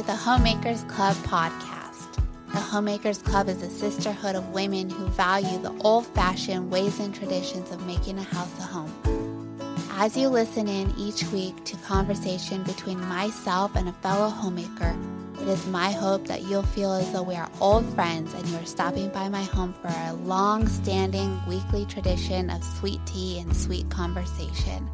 to the Homemakers Club podcast. The Homemakers Club is a sisterhood of women who value the old fashioned ways and traditions of making a house a home. As you listen in each week to conversation between myself and a fellow homemaker, it is my hope that you'll feel as though we are old friends and you are stopping by my home for a long standing weekly tradition of sweet tea and sweet conversation.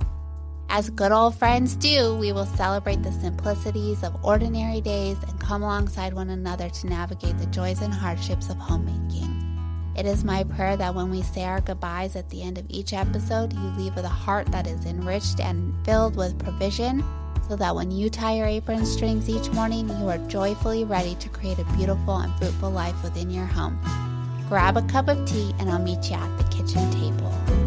As good old friends do, we will celebrate the simplicities of ordinary days and come alongside one another to navigate the joys and hardships of homemaking. It is my prayer that when we say our goodbyes at the end of each episode, you leave with a heart that is enriched and filled with provision, so that when you tie your apron strings each morning, you are joyfully ready to create a beautiful and fruitful life within your home. Grab a cup of tea, and I'll meet you at the kitchen table.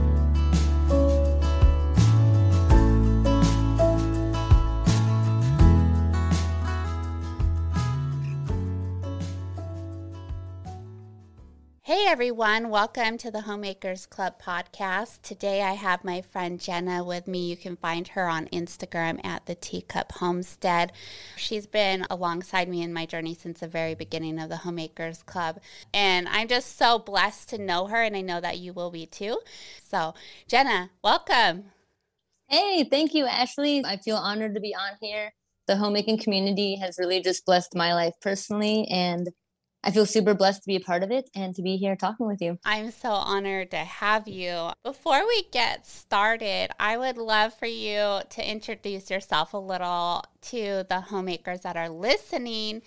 Everyone, welcome to the Homemakers Club podcast. Today I have my friend Jenna with me. You can find her on Instagram at the Teacup Homestead. She's been alongside me in my journey since the very beginning of the Homemakers Club. And I'm just so blessed to know her, and I know that you will be too. So, Jenna, welcome. Hey, thank you, Ashley. I feel honored to be on here. The homemaking community has really just blessed my life personally, and I feel super blessed to be a part of it and to be here talking with you. I'm so honored to have you. Before we get started, I would love for you to introduce yourself a little to the homemakers that are listening.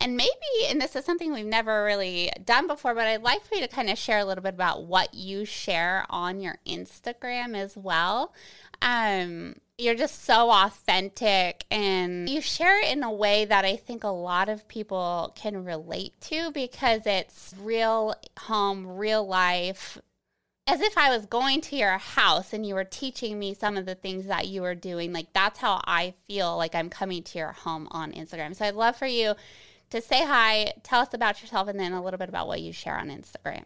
And maybe, and this is something we've never really done before, but I'd like for you to kind of share a little bit about what you share on your Instagram as well. Um, you're just so authentic and you share it in a way that I think a lot of people can relate to because it's real home, real life. As if I was going to your house and you were teaching me some of the things that you were doing. Like that's how I feel like I'm coming to your home on Instagram. So I'd love for you to say hi, tell us about yourself, and then a little bit about what you share on Instagram.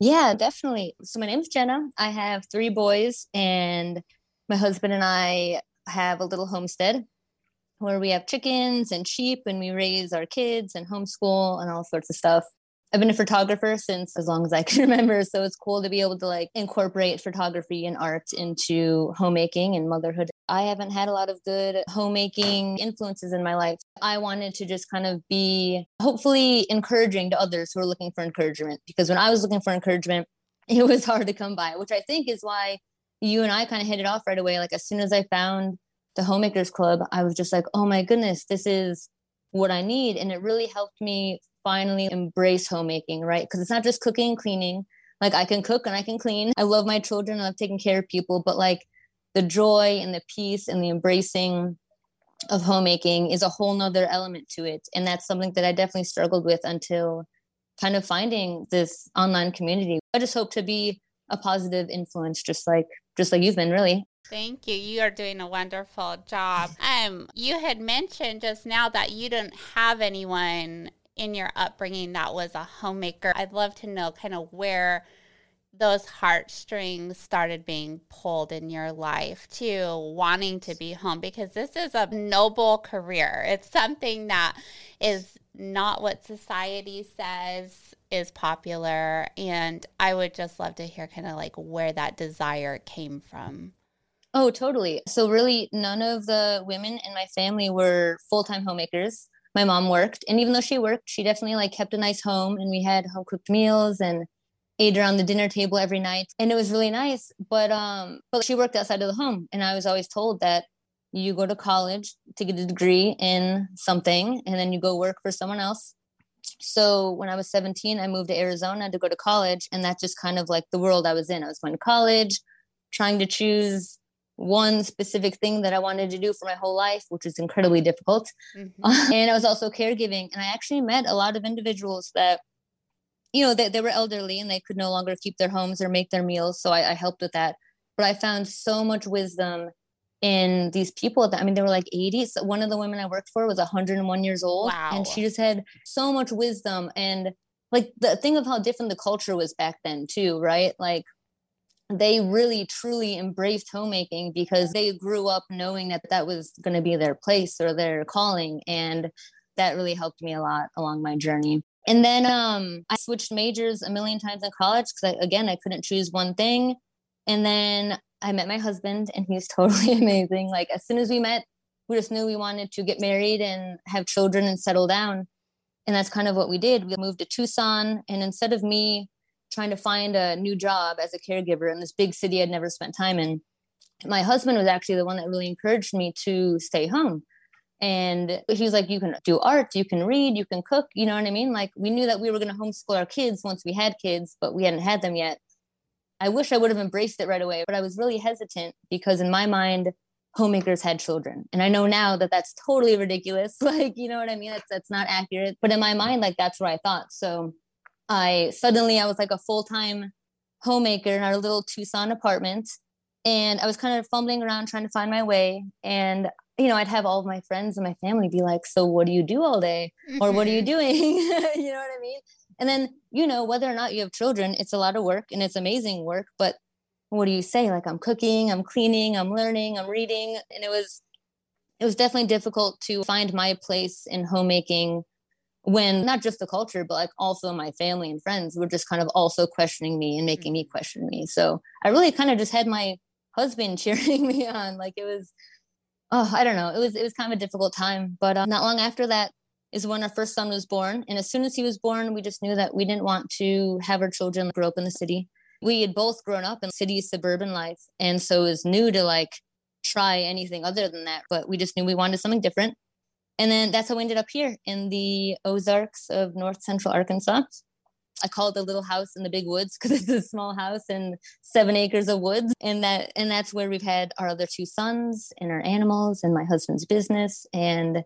Yeah, definitely. So my name is Jenna. I have three boys and my husband and I have a little homestead where we have chickens and sheep and we raise our kids and homeschool and all sorts of stuff. I've been a photographer since as long as I can remember. So it's cool to be able to like incorporate photography and art into homemaking and motherhood. I haven't had a lot of good homemaking influences in my life. I wanted to just kind of be hopefully encouraging to others who are looking for encouragement because when I was looking for encouragement, it was hard to come by, which I think is why you and I kind of hit it off right away. Like as soon as I found the homemakers club, I was just like, oh my goodness, this is what I need. And it really helped me finally embrace homemaking, right? Because it's not just cooking and cleaning. Like I can cook and I can clean. I love my children. I love taking care of people, but like the joy and the peace and the embracing of homemaking is a whole nother element to it. And that's something that I definitely struggled with until kind of finding this online community. I just hope to be a positive influence, just like just like you've been really. Thank you. You are doing a wonderful job. Um, you had mentioned just now that you didn't have anyone in your upbringing that was a homemaker. I'd love to know kind of where those heartstrings started being pulled in your life to wanting to be home because this is a noble career. It's something that is not what society says is popular. And I would just love to hear kind of like where that desire came from. Oh, totally. So, really, none of the women in my family were full time homemakers. My mom worked, and even though she worked, she definitely like kept a nice home, and we had home cooked meals and ate around the dinner table every night, and it was really nice. But um, but she worked outside of the home, and I was always told that you go to college to get a degree in something, and then you go work for someone else, so when I was 17, I moved to Arizona to go to college. And that's just kind of like the world I was in. I was going to college, trying to choose one specific thing that I wanted to do for my whole life, which is incredibly difficult. Mm-hmm. and I was also caregiving. And I actually met a lot of individuals that, you know, they, they were elderly and they could no longer keep their homes or make their meals. So I, I helped with that. But I found so much wisdom in these people that I mean they were like 80 so one of the women I worked for was 101 years old wow. and she just had so much wisdom and like the thing of how different the culture was back then too right like they really truly embraced homemaking because they grew up knowing that that was going to be their place or their calling and that really helped me a lot along my journey. And then um, I switched majors a million times in college because, again, I couldn't choose one thing. And then I met my husband, and he's totally amazing. Like, as soon as we met, we just knew we wanted to get married and have children and settle down. And that's kind of what we did. We moved to Tucson, and instead of me trying to find a new job as a caregiver in this big city I'd never spent time in, my husband was actually the one that really encouraged me to stay home and he was like, you can do art, you can read, you can cook. You know what I mean? Like we knew that we were going to homeschool our kids once we had kids, but we hadn't had them yet. I wish I would have embraced it right away, but I was really hesitant because in my mind, homemakers had children. And I know now that that's totally ridiculous. Like, you know what I mean? That's, that's not accurate. But in my mind, like that's what I thought. So I suddenly, I was like a full-time homemaker in our little Tucson apartment. And I was kind of fumbling around trying to find my way. And you know, I'd have all of my friends and my family be like, So what do you do all day? Or what are you mm-hmm. doing? you know what I mean? And then, you know, whether or not you have children, it's a lot of work and it's amazing work. But what do you say? Like, I'm cooking, I'm cleaning, I'm learning, I'm reading. And it was, it was definitely difficult to find my place in homemaking when not just the culture, but like also my family and friends were just kind of also questioning me and making me mm-hmm. question me. So I really kind of just had my husband cheering me on. Like it was, oh, I don't know. It was it was kind of a difficult time, but uh, not long after that is when our first son was born. And as soon as he was born, we just knew that we didn't want to have our children grow up in the city. We had both grown up in city suburban life, and so it was new to like try anything other than that. But we just knew we wanted something different. And then that's how we ended up here in the Ozarks of North Central Arkansas. I call it the little house in the big woods because it's a small house and seven acres of woods. And that and that's where we've had our other two sons and our animals and my husband's business. And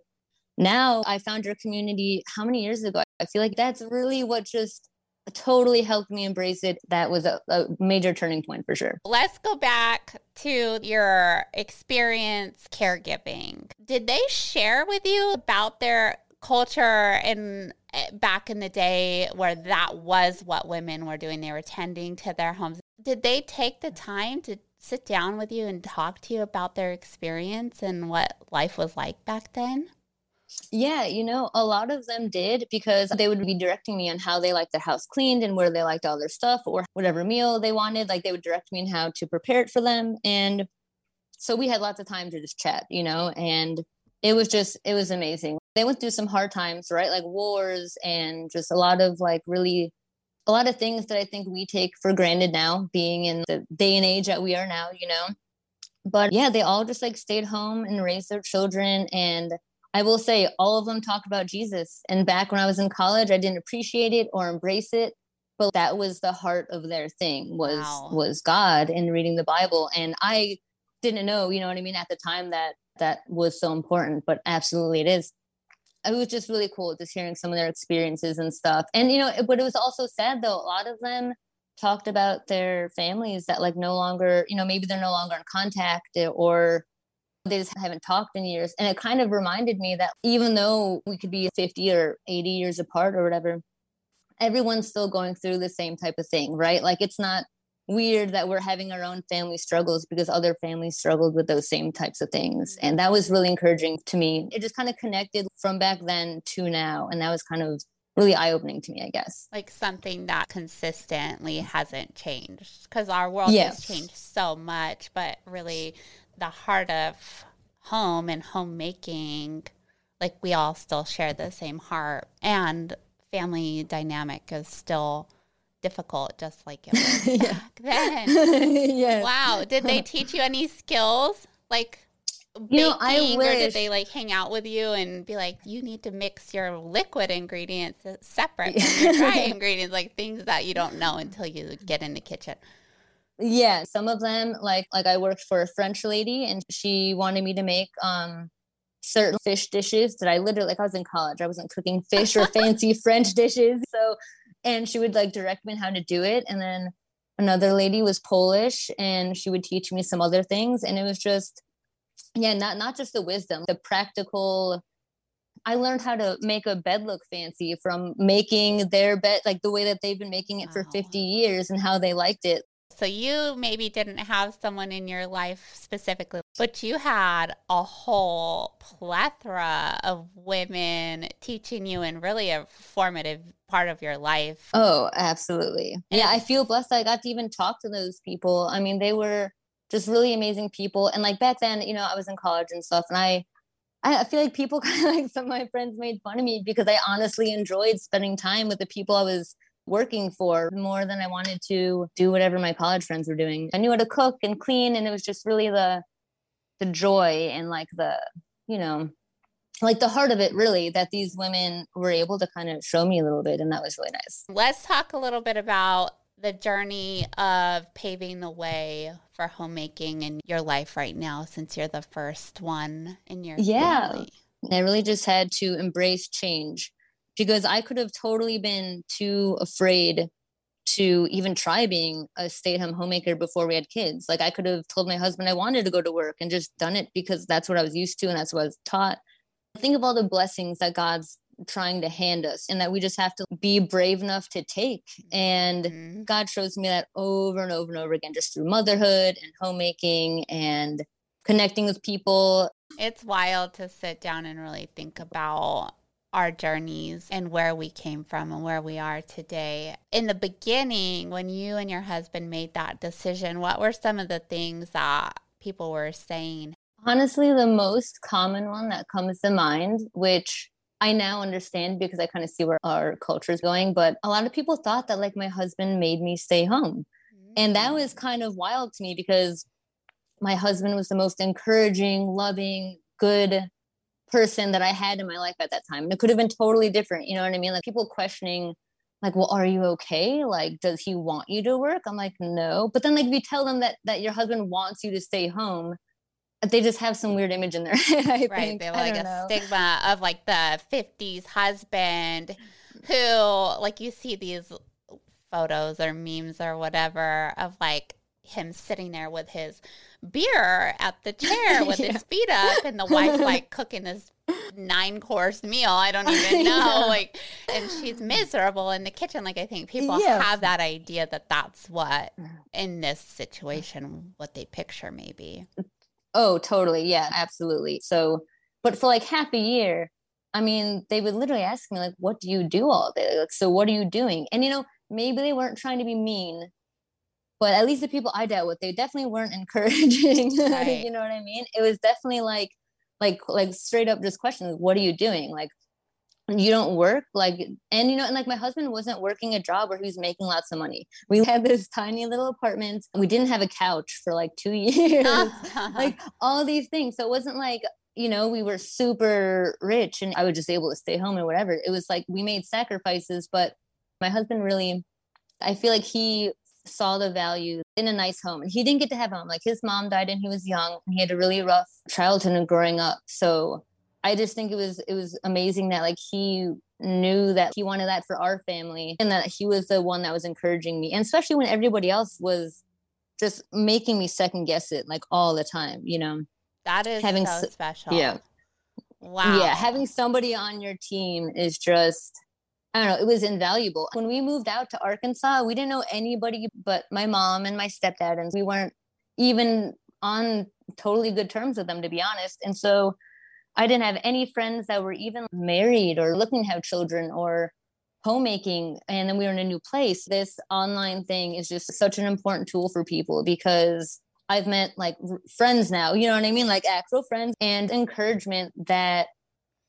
now I found your community how many years ago? I feel like that's really what just totally helped me embrace it. That was a, a, major turning point for sure. Let's go back to your experience caregiving. Did they share with you about their culture and Eh, back in the day where that was what women were doing. They were tending to their homes. Did they take the time to sit down with you and talk to you about their experience and what life was like back then? Yeah, you know, a lot of them did because they would be directing me on how they liked their house cleaned and where they liked all their stuff or whatever meal they wanted. Like they would direct me on how to prepare it for them. And so we had lots of time to just chat, you know, and it was just, it was amazing they went through some hard times, right? Like wars and just a lot of like really a lot of things that I think we take for granted now, being in the day and age that we are now, you know. But yeah, they all just like stayed home and raised their children. And I will say, all of them talked about Jesus. And back when I was in college, I didn't appreciate it or embrace it, but that was the heart of their thing was wow. was God and reading the Bible. And I didn't know, you know what I mean, at the time that that was so important, but absolutely it is it was just really cool just hearing some of their experiences and stuff. And you know, but it was also sad though. A lot of them talked about their families that like no longer, you know, maybe they're no longer in contact or they just haven't talked in years. And it kind of reminded me that even though we could be 50 or 80 years apart or whatever, everyone's still going through the same type of thing, right? Like it's not weird that we're having our own family struggles because other families struggled with those same types of things. Mm-hmm. And that was really encouraging to me. It just kind of connected from back then to now. And that was kind of really eye opening to me, I guess. Like something that consistently hasn't changed because our world has changed so much, but really the heart of home and homemaking, like we all still share the same heart and family dynamic is still difficult, just like it was back then. yes. Wow. Did they teach you any skills like you know, I wish. or did they like hang out with you and be like, you need to mix your liquid ingredients separate from your dry ingredients, like things that you don't know until you get in the kitchen? Yeah, some of them like like I worked for a French lady and she wanted me to make um certain fish dishes that I literally like I was in college. I wasn't cooking fish or fancy French dishes. So and she would like direct me how to do it and then another lady was polish and she would teach me some other things and it was just yeah not not just the wisdom the practical i learned how to make a bed look fancy from making their bed like the way that they've been making it wow. for 50 years and how they liked it So you maybe didn't have someone in your life specifically, but you had a whole plethora of women teaching you in really a formative part of your life. Oh, absolutely. Yeah, I feel blessed I got to even talk to those people. I mean, they were just really amazing people. And like back then, you know, I was in college and stuff, and I I feel like people kind of like some of my friends made fun of me because I honestly enjoyed spending time with the people I was working for more than I wanted to do whatever my college friends were doing. I knew how to cook and clean and it was just really the the joy and like the, you know, like the heart of it really that these women were able to kind of show me a little bit and that was really nice. Let's talk a little bit about the journey of paving the way for homemaking in your life right now since you're the first one in your yeah family. i really just had to embrace change because i could have totally been too afraid to even try being a stay-at-home homemaker before we had kids. Like i could have told my husband i wanted to go to work and just done it because that's what i was used to and that's what i was taught. Think of all the blessings that god's trying to hand us and that we just have to be brave enough to take. And mm-hmm. god shows me that over and over and over again just through motherhood and homemaking and connecting with people. It's wild to sit down and really think about our journeys and where we came from and where we are today. In the beginning, when you and your husband made that decision, what were some of the things that people were saying? Honestly, the most common one that comes to mind, which I now understand because I kind of see where our culture is going. But a lot of people thought that like my husband made me stay home. Mm-hmm. And that was mm. kind of wild to me because my husband was the most encouraging, loving, good person that I had in my life at that time. And it could have been totally different. You know what I mean? Like people questioning, like, well, are you okay? Like, does he want you to work? I'm like, no. But then like if you tell them that that your husband wants you to stay home, they just have some weird image in their head. I right. Think. They have like a know. stigma of like the 50s husband who, like, you see these photos or memes or whatever of like him sitting there with his beer at the chair with yeah. his feet up and the wife's like cooking this nine course meal i don't even know yeah. like and she's miserable in the kitchen like i think people yeah. have that idea that that's what in this situation what they picture maybe Oh, totally. Yeah, absolutely. So, but for like half a year, I mean, they would literally ask me, like, what do you do all day? Like, so what are you doing? And, you know, maybe they weren't trying to be mean, but at least the people I dealt with, they definitely weren't encouraging. Right. you know what I mean? It was definitely like, like, like straight up just questions. What are you doing? Like, you don't work like and you know and like my husband wasn't working a job where he was making lots of money we had this tiny little apartment we didn't have a couch for like two years like all these things so it wasn't like you know we were super rich and i was just able to stay home or whatever it was like we made sacrifices but my husband really i feel like he saw the value in a nice home and he didn't get to have a home. Like his mom died and he was young and he had a really rough childhood and growing up. So I just think it was it was amazing that like he knew that he wanted that for our family and that he was the one that was encouraging me and especially when everybody else was just making me second guess it like all the time you know? That is having so special. Yeah. Wow. Yeah having somebody on your team is just I don't know, it was invaluable. When we moved out to Arkansas, we didn't know anybody but my mom and my stepdad, and we weren't even on totally good terms with them, to be honest. And so I didn't have any friends that were even married or looking to have children or homemaking. And then we were in a new place. This online thing is just such an important tool for people because I've met like friends now, you know what I mean? Like actual friends and encouragement that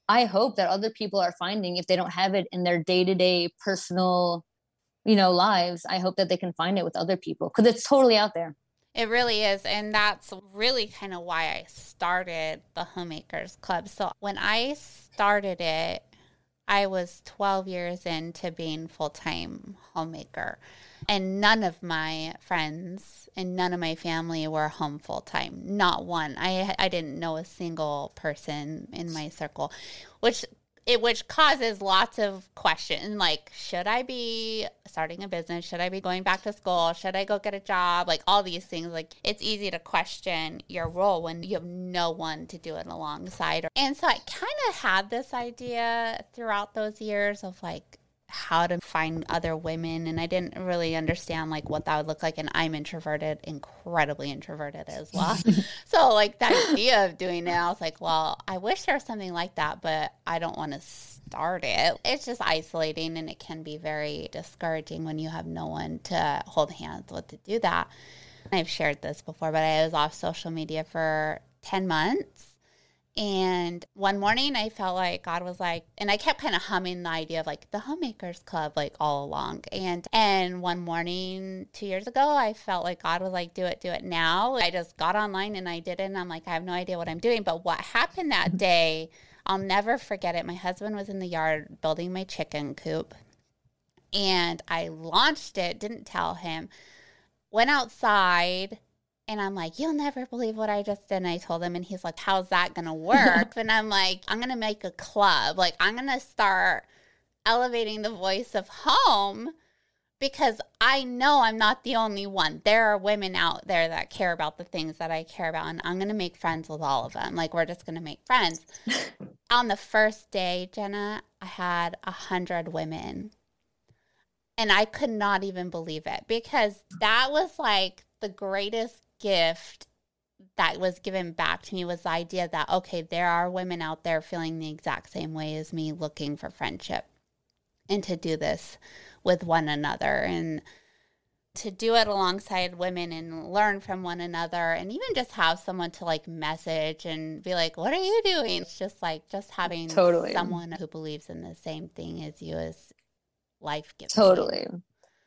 I hope that other people are finding if they don't have it in their day to day personal, you know, lives. I hope that they can find it with other people because it's totally out there. It really is. And that's really kind of why I started the Homemakers Club. So when I started it, I was 12 years into being full time homemaker. And none of my friends and none of my family were home full time. Not one. I, I didn't know a single person in my circle, which it which causes lots of questions. Like should i be starting a business? Should i be going back to school? Should i go get a job? Like all these things. Like it's easy to question your role when you have no one to do it alongside and so i kind of had this idea throughout those years of like how to find other women and I didn't really understand like what that would look like and I'm introverted, incredibly introverted as well. so like the idea of doing it, I was like, well, I wish there was something like that, but I don't want to start it. It's just isolating and it can be very discouraging when you have no one to hold hands with to do that. I've shared this before, but I was off social media for 10 months and one morning I felt like God was like, and I kept kind of humming the idea of like the homemakers club like all along. And and one morning two years ago, I felt like God was like, do it, do it now. I just got online and I did it. And I'm like, I have no idea what I'm doing. But what happened that day, I'll never forget it. My husband was in the yard building my chicken coop. And I launched it, didn't tell him, went outside and I'm like, you'll never believe what I just did. And I told him, and he's like, how's that going to work? and I'm like, I'm going to make a club. Like, I'm going to start elevating the voice of home because I know I'm not the only one. There are women out there that care about the things that I care about, and I'm going to make friends with all of them. Like, we're just going to make friends. On the first day, Jenna, I had a hundred women. And I could not even believe it because that was like the greatest gift that was given back to me was the idea that okay there are women out there feeling the exact same way as me looking for friendship and to do this with one another and to do it alongside women and learn from one another and even just have someone to like message and be like what are you doing? It's just like just having totally. someone who believes in the same thing as you is life giving totally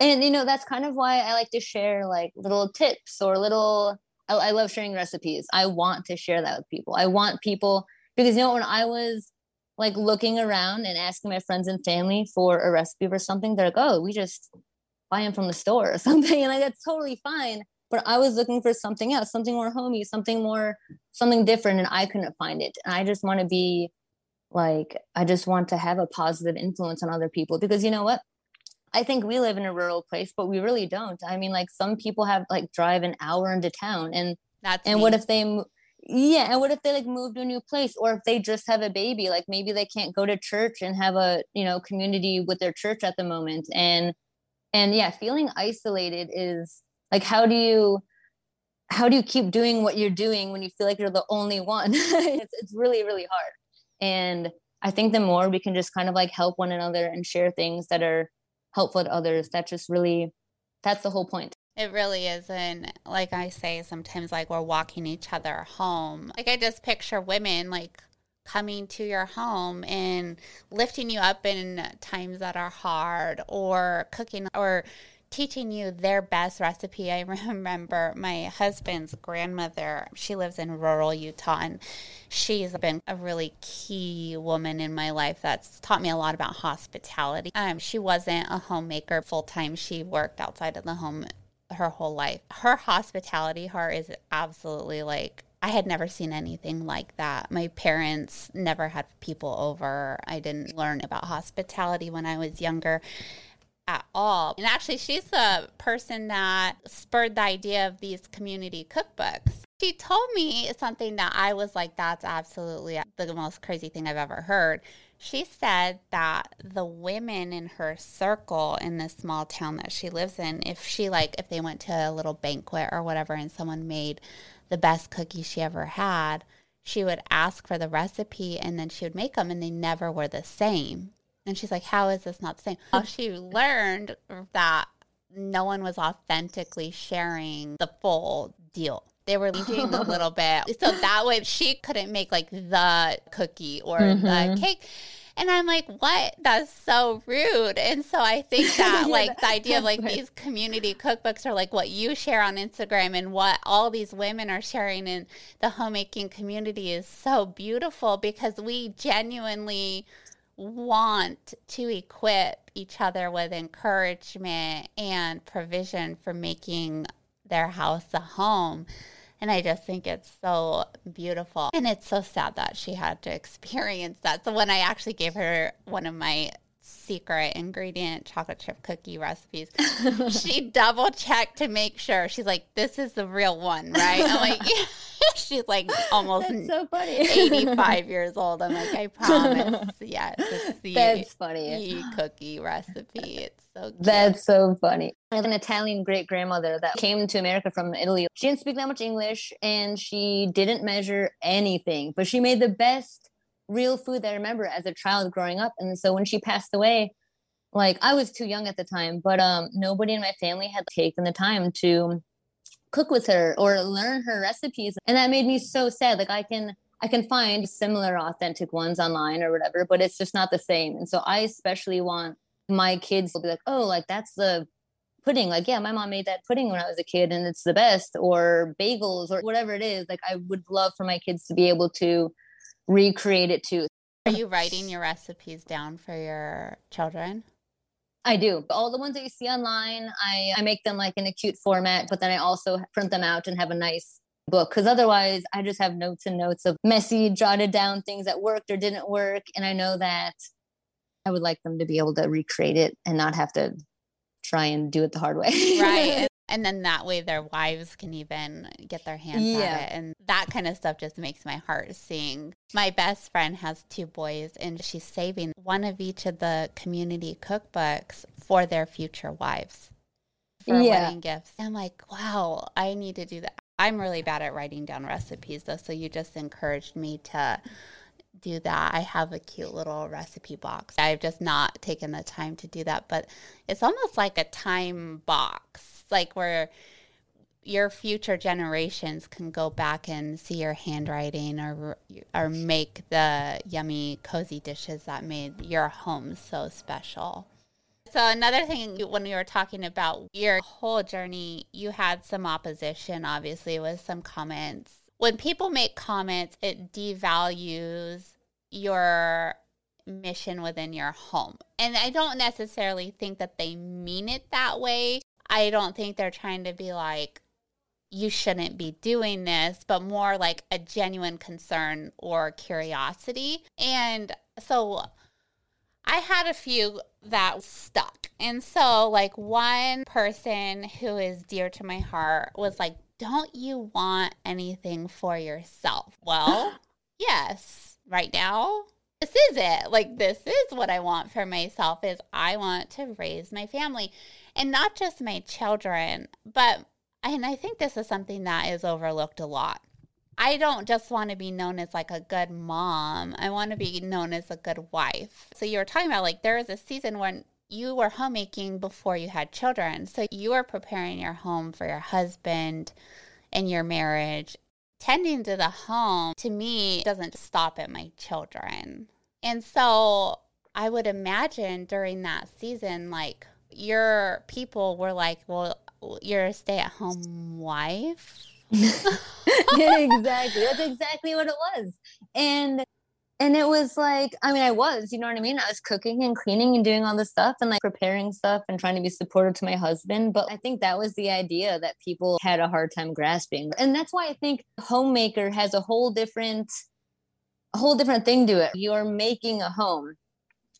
and you know that's kind of why i like to share like little tips or little I, I, love sharing recipes. I want to share that with people. I want people because you know when i was like looking around and asking my friends and family for a recipe for something they're like oh we just buy them from the store or something and like that's totally fine but i was looking for something else something more homey something more something different and i couldn't find it and i just want to be like i just want to have a positive influence on other people because you know what I think we live in a rural place, but we really don't. I mean, like some people have like drive an hour into town, and that's and me. what if they, yeah, and what if they like move to a new place, or if they just have a baby, like maybe they can't go to church and have a you know community with their church at the moment, and and yeah, feeling isolated is like how do you how do you keep doing what you're doing when you feel like you're the only one? it's it's really really hard, and I think the more we can just kind of like help one another and share things that are helpful to others. That just really that's the whole point. It really is and like i say sometimes like we're walking each other home. Like i just picture women like coming to your home and lifting you up in times that are hard or cooking or teaching you their best recipe. I remember my husband's grandmother, she lives in rural Utah, and she's been a really key woman in my life that's taught me a lot about hospitality. Um, she wasn't a homemaker full time, she worked outside of the home her whole life. Her hospitality heart is absolutely like I had never seen anything like that. My parents never had people over. I didn't learn about hospitality when I was younger at all. And actually, she's the person that spurred the idea of these community cookbooks. She told me something that I was like, that's absolutely the most crazy thing I've ever heard. She said that the women in her circle in this small town that she lives in, if she like, if they went to a little banquet or whatever and someone made the best cookie she ever had, she would ask for the recipe and then she would make them and they never were the same. And she's like, How is this not the same? Well, she learned that no one was authentically sharing the full deal. They were doing a little bit. So that way she couldn't make like the cookie or mm-hmm. the cake. And I'm like, what? That's so rude. And so I think that like the idea of like these community cookbooks are like what you share on Instagram and what all these women are sharing in the homemaking community is so beautiful because we genuinely want to equip each other with encouragement and provision for making their house a home. And I just think it's so beautiful. And it's so sad that she had to experience that. So when I actually gave her one of my secret ingredient chocolate chip cookie recipes, she double checked to make sure. She's like, this is the real one, right? I'm like, yeah She's like almost so funny. 85 years old. I'm like, I promise. Yes, it's the That's funny. cookie recipe. It's so cute. That's so funny. I have an Italian great grandmother that came to America from Italy. She didn't speak that much English and she didn't measure anything, but she made the best real food that I remember as a child growing up. And so when she passed away, like I was too young at the time, but um nobody in my family had taken the time to cook with her or learn her recipes. And that made me so sad. Like I can I can find similar authentic ones online or whatever, but it's just not the same. And so I especially want my kids to be like, oh, like that's the pudding. Like, yeah, my mom made that pudding when I was a kid and it's the best, or bagels or whatever it is. Like I would love for my kids to be able to recreate it too. Are you writing your recipes down for your children? I do. All the ones that you see online, I, I make them like in a cute format, but then I also print them out and have a nice book because otherwise I just have notes and notes of messy, jotted down things that worked or didn't work. And I know that I would like them to be able to recreate it and not have to try and do it the hard way. right. And, then that way their wives can even get their hands Yeah. on it. And that kind of stuff just makes my heart sing. My best friend has two boys and she's saving one of each of the community cookbooks for their future wives for Yeah. wedding gifts. I'm like, wow, I need to do that. I'm really bad at writing down recipes though. So you just encouraged me to do that. I have a cute little recipe box. I've just not taken the time to do that, but it's almost like a time box, like where your future generations can go back and see your handwriting or or make the yummy cozy dishes that made your home so special. So another thing when we were talking about your whole journey, you had some opposition obviously with some comments. When people make comments, it devalues your mission within your home. And I don't necessarily think that they mean it that way. I don't think they're trying to be like, you shouldn't be doing this, but more like a genuine concern or curiosity. And so I had a few that stuck. And so, like, one person who is dear to my heart was like, Don't you want anything for yourself? Well, yes, right now. This is it. Like this is what I want for myself is I want to raise my family and not just my children, but and I think this is something that is overlooked a lot. I don't just want to be known as like a good mom. I want to be known as a good wife. So you were talking about like there was a season when you were homemaking before you had children. So you were preparing your home for your husband and your marriage. Tending to the home to me doesn't stop at my children. And so I would imagine during that season, like your people were like, well, you're a stay at home wife. exactly. That's exactly what it was. And and it was like, I mean, I was, you know what I mean? I was cooking and cleaning and doing all this stuff and like preparing stuff and trying to be supportive to my husband. But I think that was the idea that people had a hard time grasping. And that's why I think homemaker has a whole different a whole different thing to it. You're making a home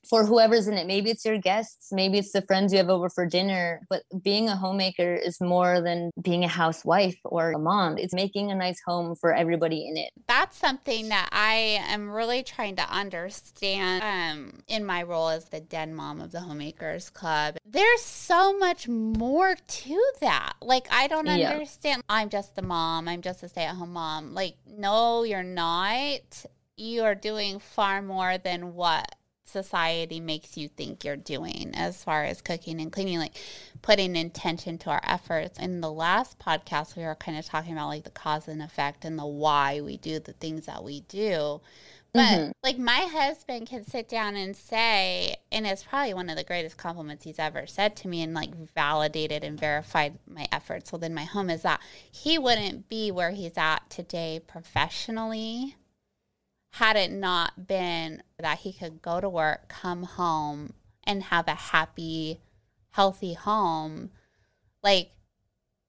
for whoever's in it. Maybe it's your guests, maybe it's the friends you have over for dinner. But being a homemaker is more than being a housewife or a mom. It's making a nice home for everybody in it. That's something that I am really trying to understand um, in my role as the den mom of the Homemakers Club. There's so much more to that. Like, I don't Yeah. understand. I'm just the mom, I'm just a stay at home mom. Like, no, you're not. You are doing far more than what society makes you think you're doing as far as cooking and cleaning, like putting intention to our efforts. In the last podcast, we were kind of talking about like the cause and effect and the why we do the things that we do. But Mhm. like my husband can sit down and say, and it's probably one of the greatest compliments he's ever said to me and like validated and verified my efforts within my home is that he wouldn't be where he's at today professionally had it not been that he could go to work, come home, and have a happy, healthy home. Like,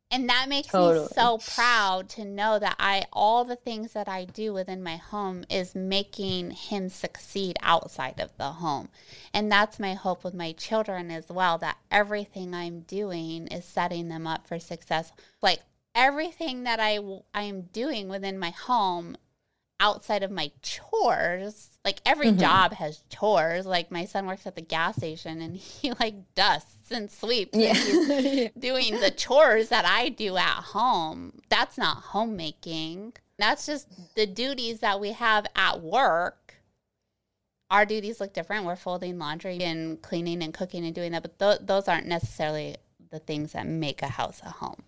and that makes Totally. me so proud to know that I, all the things that I do within my home is making him succeed outside of the home. And that's my hope with my children as well that everything I'm doing is setting them up for success. Like, everything that I I am doing within my home outside of my chores like every mm-hmm. job has chores. Like my son works at the gas station and he like dusts and sweeps yeah. and he's doing the chores that i do at home. That's not homemaking. That's just the duties that we have at work. Our duties look different. We're folding laundry and cleaning and cooking and doing that but th- those aren't necessarily the things that make a house a home.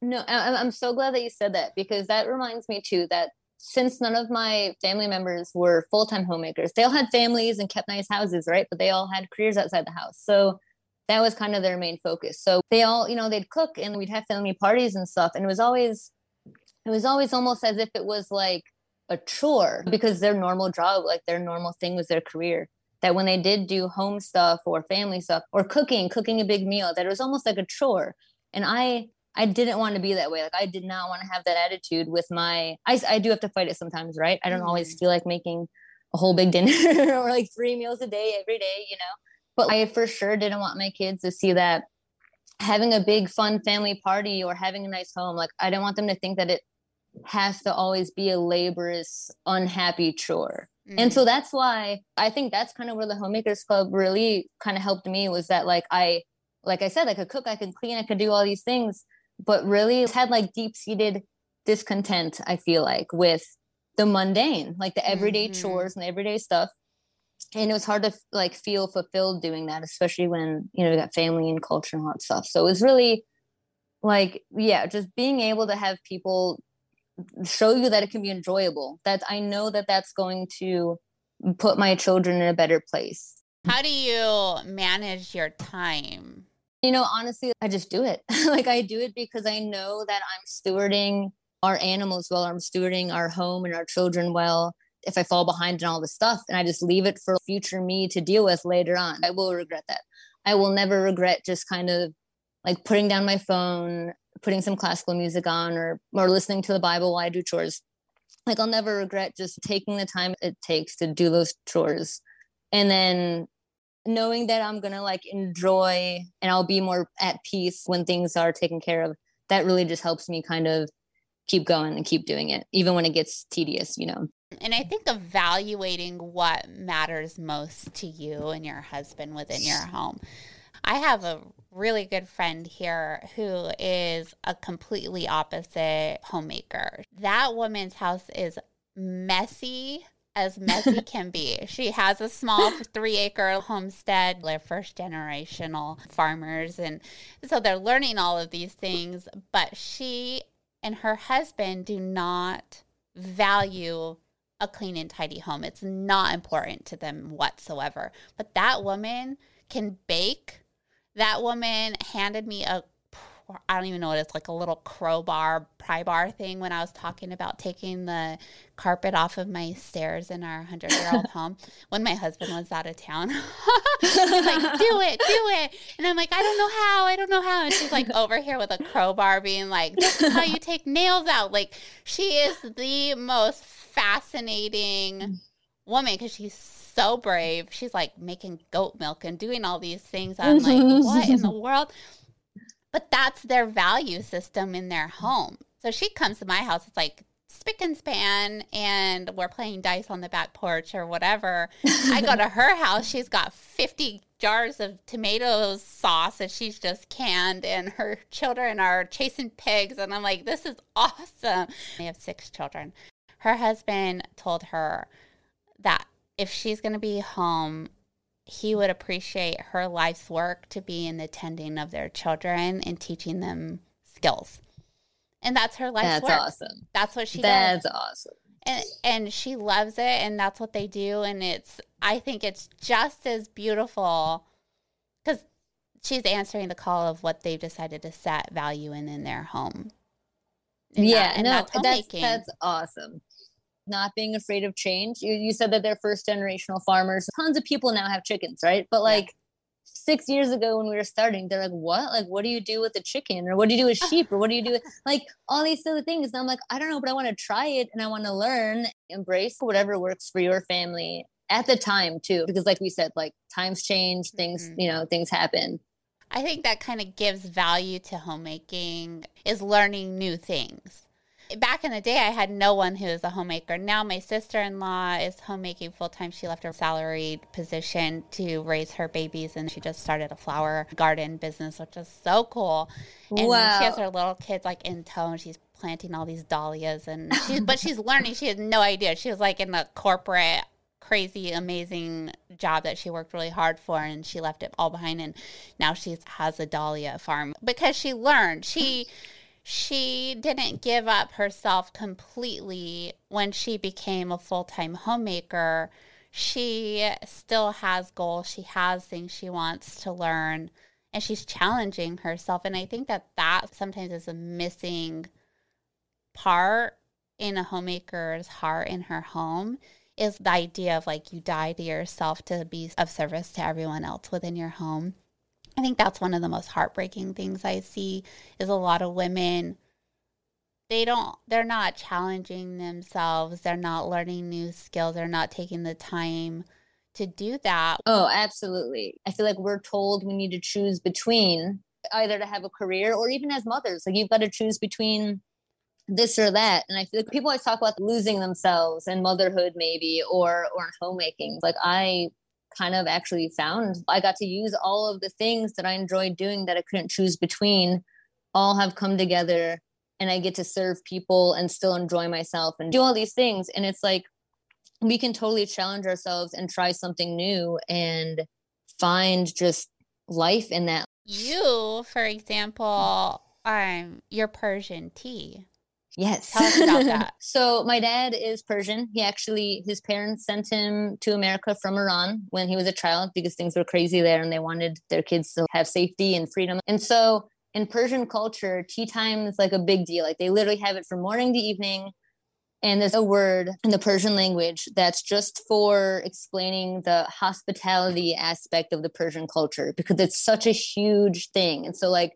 No i'm so glad that you said that because that reminds me too that since none of my family members were full-time homemakers they all had families and kept nice houses right? But they all had careers outside the house. So that was kind of their main focus. So they all you know they'd cook and we'd have family parties and stuff. And it was always it was always almost as if it was like a chore because their normal job like their normal thing was their career. That when they did do home stuff or family stuff or cooking cooking a big meal that it was almost like a chore. And i I didn't want to be that way. Like I did not want to have that attitude with my. I I do have to fight it sometimes, right? I don't mm-hmm. always feel like making a whole big dinner or like three meals a day every day, you know. But I for sure didn't want my kids to see that having a big fun family party or having a nice home. Like I don't want them to think that it has to always be a laborious, unhappy chore. Mm-hmm. And so mm. that's why I think that's kind of where the homemakers club really kind of helped me was that like I like I said, I could cook, I could clean, I could do all these things but really it's had like deep seated discontent, I feel like, with the mundane, like the everyday mm-hmm. chores and everyday stuff. And it was hard to like feel fulfilled doing that, especially when, you know, you got family and culture and all that stuff. So it was really like, yeah, just being able to have people show you that it can be enjoyable. That I know that that's going to put my children in a better place. How do you manage your time? You know, honestly, I just do it. like I do it because I know that I'm stewarding our animals well, I'm stewarding our home and our children well. If I fall behind in all this stuff and I just leave it for future me to deal with later on, I will regret that. I will never regret just kind of like putting down my phone, putting some classical music on or or listening to the Bible while I do chores. Like I'll never regret just taking the time it takes to do those chores and then knowing that I'm gonna like enjoy and I'll be more at peace when things are taken care of, that really just helps me kind of keep going and keep doing it, even when it gets tedious, you know. And I think evaluating what matters most to you and your husband within your home. I have a really good friend here who is a completely opposite homemaker. That woman's house is messy as messy can be. She has a small three acre homestead. They're first generational farmers. And so they're learning all of these things. But she and her husband do not value a clean and tidy home. It's not important to them whatsoever. But that woman can bake. That woman handed me a I don't even know what it's like a little crowbar pry bar thing when I was talking about taking the carpet off of my stairs in our hundred year old home when my husband was out of town. He's like, do it, do it. And I'm like, I don't know how, I don't know how. And she's like over here with a crowbar being like, this is how you take nails out. Like she is the most fascinating woman because she's so brave. She's like making goat milk and doing all these things. I'm like, what in the world? But that's their value system in their home. So she comes to my house, it's like spick and span, and we're playing dice on the back porch or whatever. I go to her house, she's got 50 jars of tomato sauce that she's just canned, and her children are chasing pigs. And I'm like, this is awesome. They have six children. Her husband told her that if she's going to be home he would appreciate her life's work to be in the tending of their children and teaching them skills. And that's her life's that's work. That's awesome. That's what she that's does. That's awesome. And and she loves it and that's what they do and it's I think it's just as beautiful cuz she's answering the call of what they've decided to set value in in their home. And yeah, that, and no, that's, that's, that's awesome not being afraid of change. You, you said that they're first generational farmers. Tons of people now have chickens, right? But like yeah. six years ago when we were starting, they're like, what? Like, what do you do with the chicken? Or what do you do with sheep? Or what do you do with like all these other things? And I'm like, I don't know, but I want to try it and I want to learn, embrace whatever works for your family at the time too. Because like we said, like times change, things, mm-hmm. you know, things happen. I think that kind of gives value to homemaking is learning new things. Back in the day, I had no one who was a homemaker. Now, my sister in law is homemaking full time. She left her salaried position to raise her babies and she just started a flower garden business, which is so cool. And wow. she has her little kids like in tow and she's planting all these dahlias and she, but she's learning. She has no idea. She was like in the corporate crazy amazing job that she worked really hard for and she left it all behind and now she has a dahlia farm because she learned she she didn't give up herself completely when she became a full-time homemaker. She still has goals. She has things she wants to learn and she's challenging herself. And i think that that sometimes is a missing part in a homemaker's heart in her home is the idea of like you die to yourself to be of service to everyone else within your home. I think that's one of the most heartbreaking things I see is a lot of women they don't they're not challenging themselves, they're not learning new skills, they're not taking the time to do that. Oh, absolutely. I feel like we're told we need to choose between either to have a career or even as mothers, like you've got to choose between this or that. And I feel like people always talk about losing themselves and motherhood, maybe, or or homemaking. Like I kind of actually found I got to use all of the things that I enjoyed doing that I couldn't choose between, all have come together and I get to serve people and still enjoy myself and do all these things. And it's like we can totally challenge ourselves and try something new and find just life in that. You, for example, um, your Persian tea. Yes. Tell us about that. so my dad is Persian. He actually his parents sent him to America from Iran when he was a child because things were crazy there and they wanted their kids to have safety and freedom. And so in Persian culture, tea time is like a big deal. Like they literally have it from morning to evening. And there's a word in the Persian language that's just for explaining the hospitality aspect of the Persian culture because it's such a huge thing. And so, like,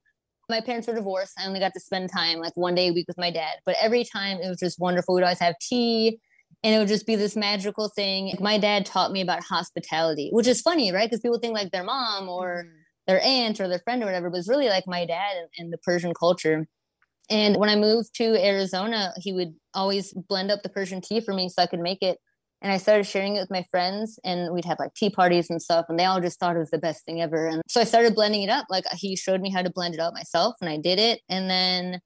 my parents were divorced. I only got to spend time like one day a week with my dad. But every time it was just wonderful. We'd always have tea and it would just be this magical thing. My dad taught me about hospitality, which is funny, right? Because people think like their mom or mm. their aunt or their friend or whatever, but it's really like my dad and, the Persian culture. And when I moved to Arizona, he would always blend up the Persian tea for me so I could make it and I started sharing it with my friends and we'd have like tea parties and stuff and they all just thought it was the best thing ever. And so I started blending it up. Like he showed me how to blend it up myself and I did it. And then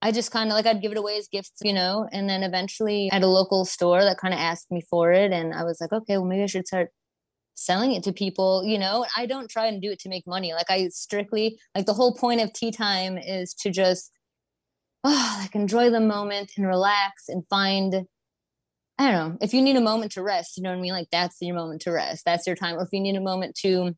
I just kind of like I'd give it away as gifts, you know, and then eventually at a local store that kind of asked me for it and I was like, okay, well maybe I should start selling it to people, you know. I don't try and do it to make money. Like I strictly like the whole point of tea time is to just oh, like enjoy the moment and relax and find I don't know, if you need a moment to rest, you know what I mean? Like that's your moment to rest. That's your time. Or if you need a moment to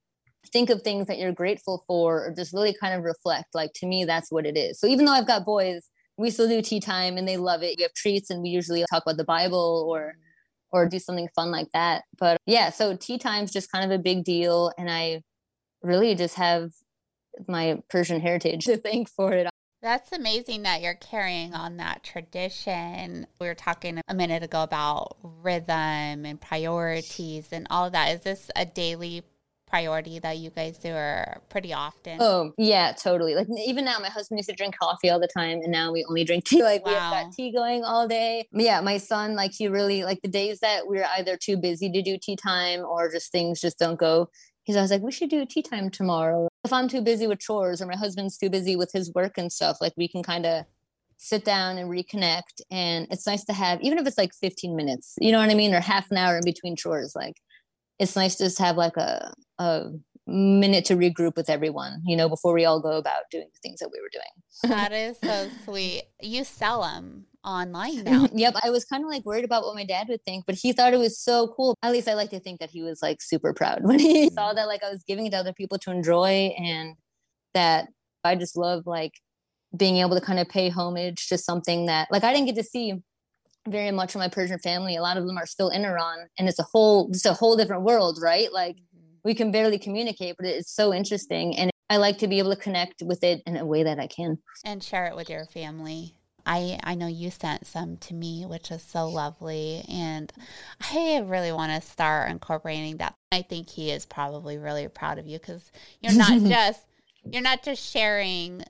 think of things that you're grateful for or just really kind of reflect, like to me, that's what it is. So even though I've got boys, we still do tea time and they love it. We have treats and we usually talk about the Bible or or do something fun like that. But yeah, so tea time's just kind of a big deal. And I really just have my Persian heritage to thank for it. That's amazing that you're carrying on that tradition. We were talking a minute ago about rhythm and priorities and all of that. Is this a daily priority that you guys do or pretty often? Oh, yeah, totally. Like even now, my husband used to drink coffee all the time, and now we only drink tea. Like wow. we have got tea going all day. Yeah, my son, like he really like the days that we're either too busy to do tea time or just things just don't go. He's always like, we should do tea time tomorrow if I'm too busy with chores or my husband's too busy with his work and stuff, like we can kind of sit down and reconnect. And it's nice to have, even if it's like 15 minutes, you know what I mean? Or half an hour in between chores. Like it's nice to just have like a, a minute to regroup with everyone, you know, before we all go about doing the things that we were doing. that is so sweet. You sell them online now. yep. I was kind of like worried about what my dad would think, but he thought it was so cool. At least I like to think that he was like super proud when he saw that like I was giving it to other people to enjoy and that I just love like being able to kind of pay homage to something that like I didn't get to see very much of my Persian family. A lot of them are still in Iran and it's a whole just a whole different world, right? Like mm-hmm. we can barely communicate, but it's so interesting and I like to be able to connect with it in a way that I can and share it with your family. I, I know you sent some to me, which is so lovely. And I really want to start incorporating that. I think he is probably really proud of you because you're not just you're not just sharing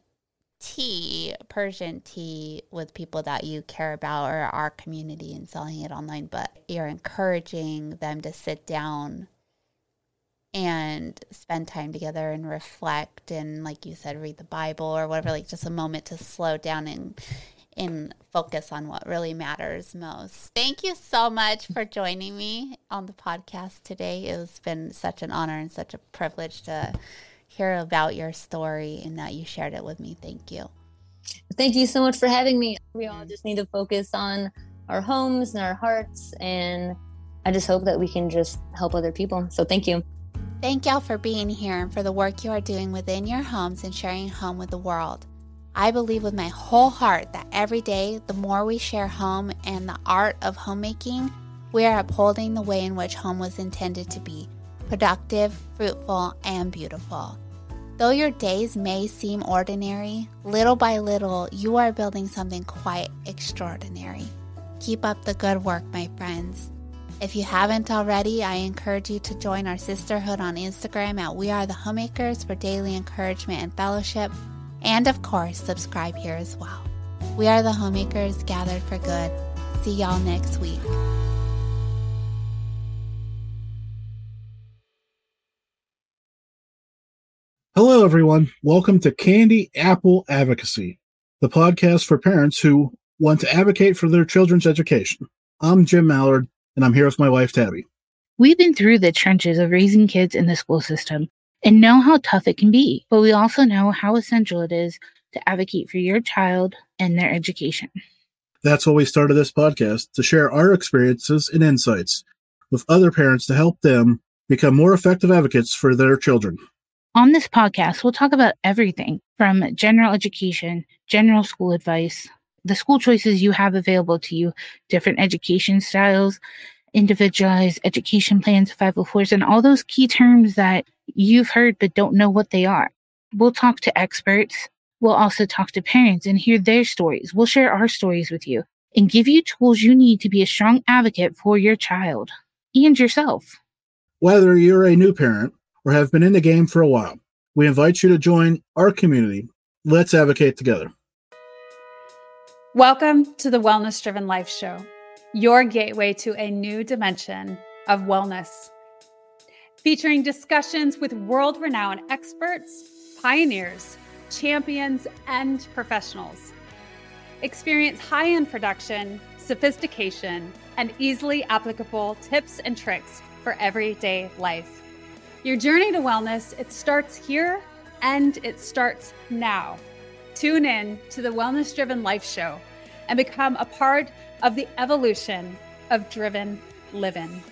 tea, Persian tea, with people that you care about or our community and selling it online, but you're encouraging them to sit down and spend time together and reflect and like you said read the bible or whatever like just a moment to slow down and and focus on what really matters most. Thank you so much for joining me on the podcast today. It's been such an honor and such a privilege to hear about your story and that you shared it with me. Thank you. Thank you so much for having me. We all just need to focus on our homes and our hearts. And I just hope that we can just help other people. So thank you. Thank y'all for being here and for the work you are doing within your homes and sharing home with the world. I believe with my whole heart that every day, the more we share home and the art of homemaking, we are upholding the way in which home was intended to be productive, fruitful, and beautiful. Though your days may seem ordinary, little by little, you are building something quite extraordinary. Keep up the good work, my friends. If you haven't already, I encourage you to join our sisterhood on Instagram at We Are the Homemakers for daily encouragement and fellowship and of course, subscribe here as well. We are the homemakers gathered for good. See y'all next week. Hello, everyone. Welcome to Candy Apple Advocacy, the podcast for parents who want to advocate for their children's education. I'm Jim Mallard, and I'm here with my wife, Tabby. We've been through the trenches of raising kids in the school system and know how tough it can be. But we also know how essential it is to advocate for your child and their education. That's why we started this podcast to share our experiences and insights with other parents to help them become more effective advocates for their children. On this podcast, we'll talk about everything from general education, general school advice, the school choices you have available to you, different education styles, individualized education plans, 504s, and all those key terms that you've heard but don't know what they are. We'll talk to experts. We'll also talk to parents and hear their stories. We'll share our stories with you and give you tools you need to be a strong advocate for your child and yourself. Whether you're a new parent or have been in the game for a while, we invite you to join our community. Let's advocate together. Welcome to the Wellness Driven Life Show, your gateway to a new dimension of wellness featuring discussions with world renowned experts, pioneers, champions, and professionals. Experience high end production, sophistication, and easily applicable tips and tricks for everyday life. Your journey to wellness, it starts here and it starts now. Tune in to the Wellness Driven Life Show and become a part of the evolution of driven living.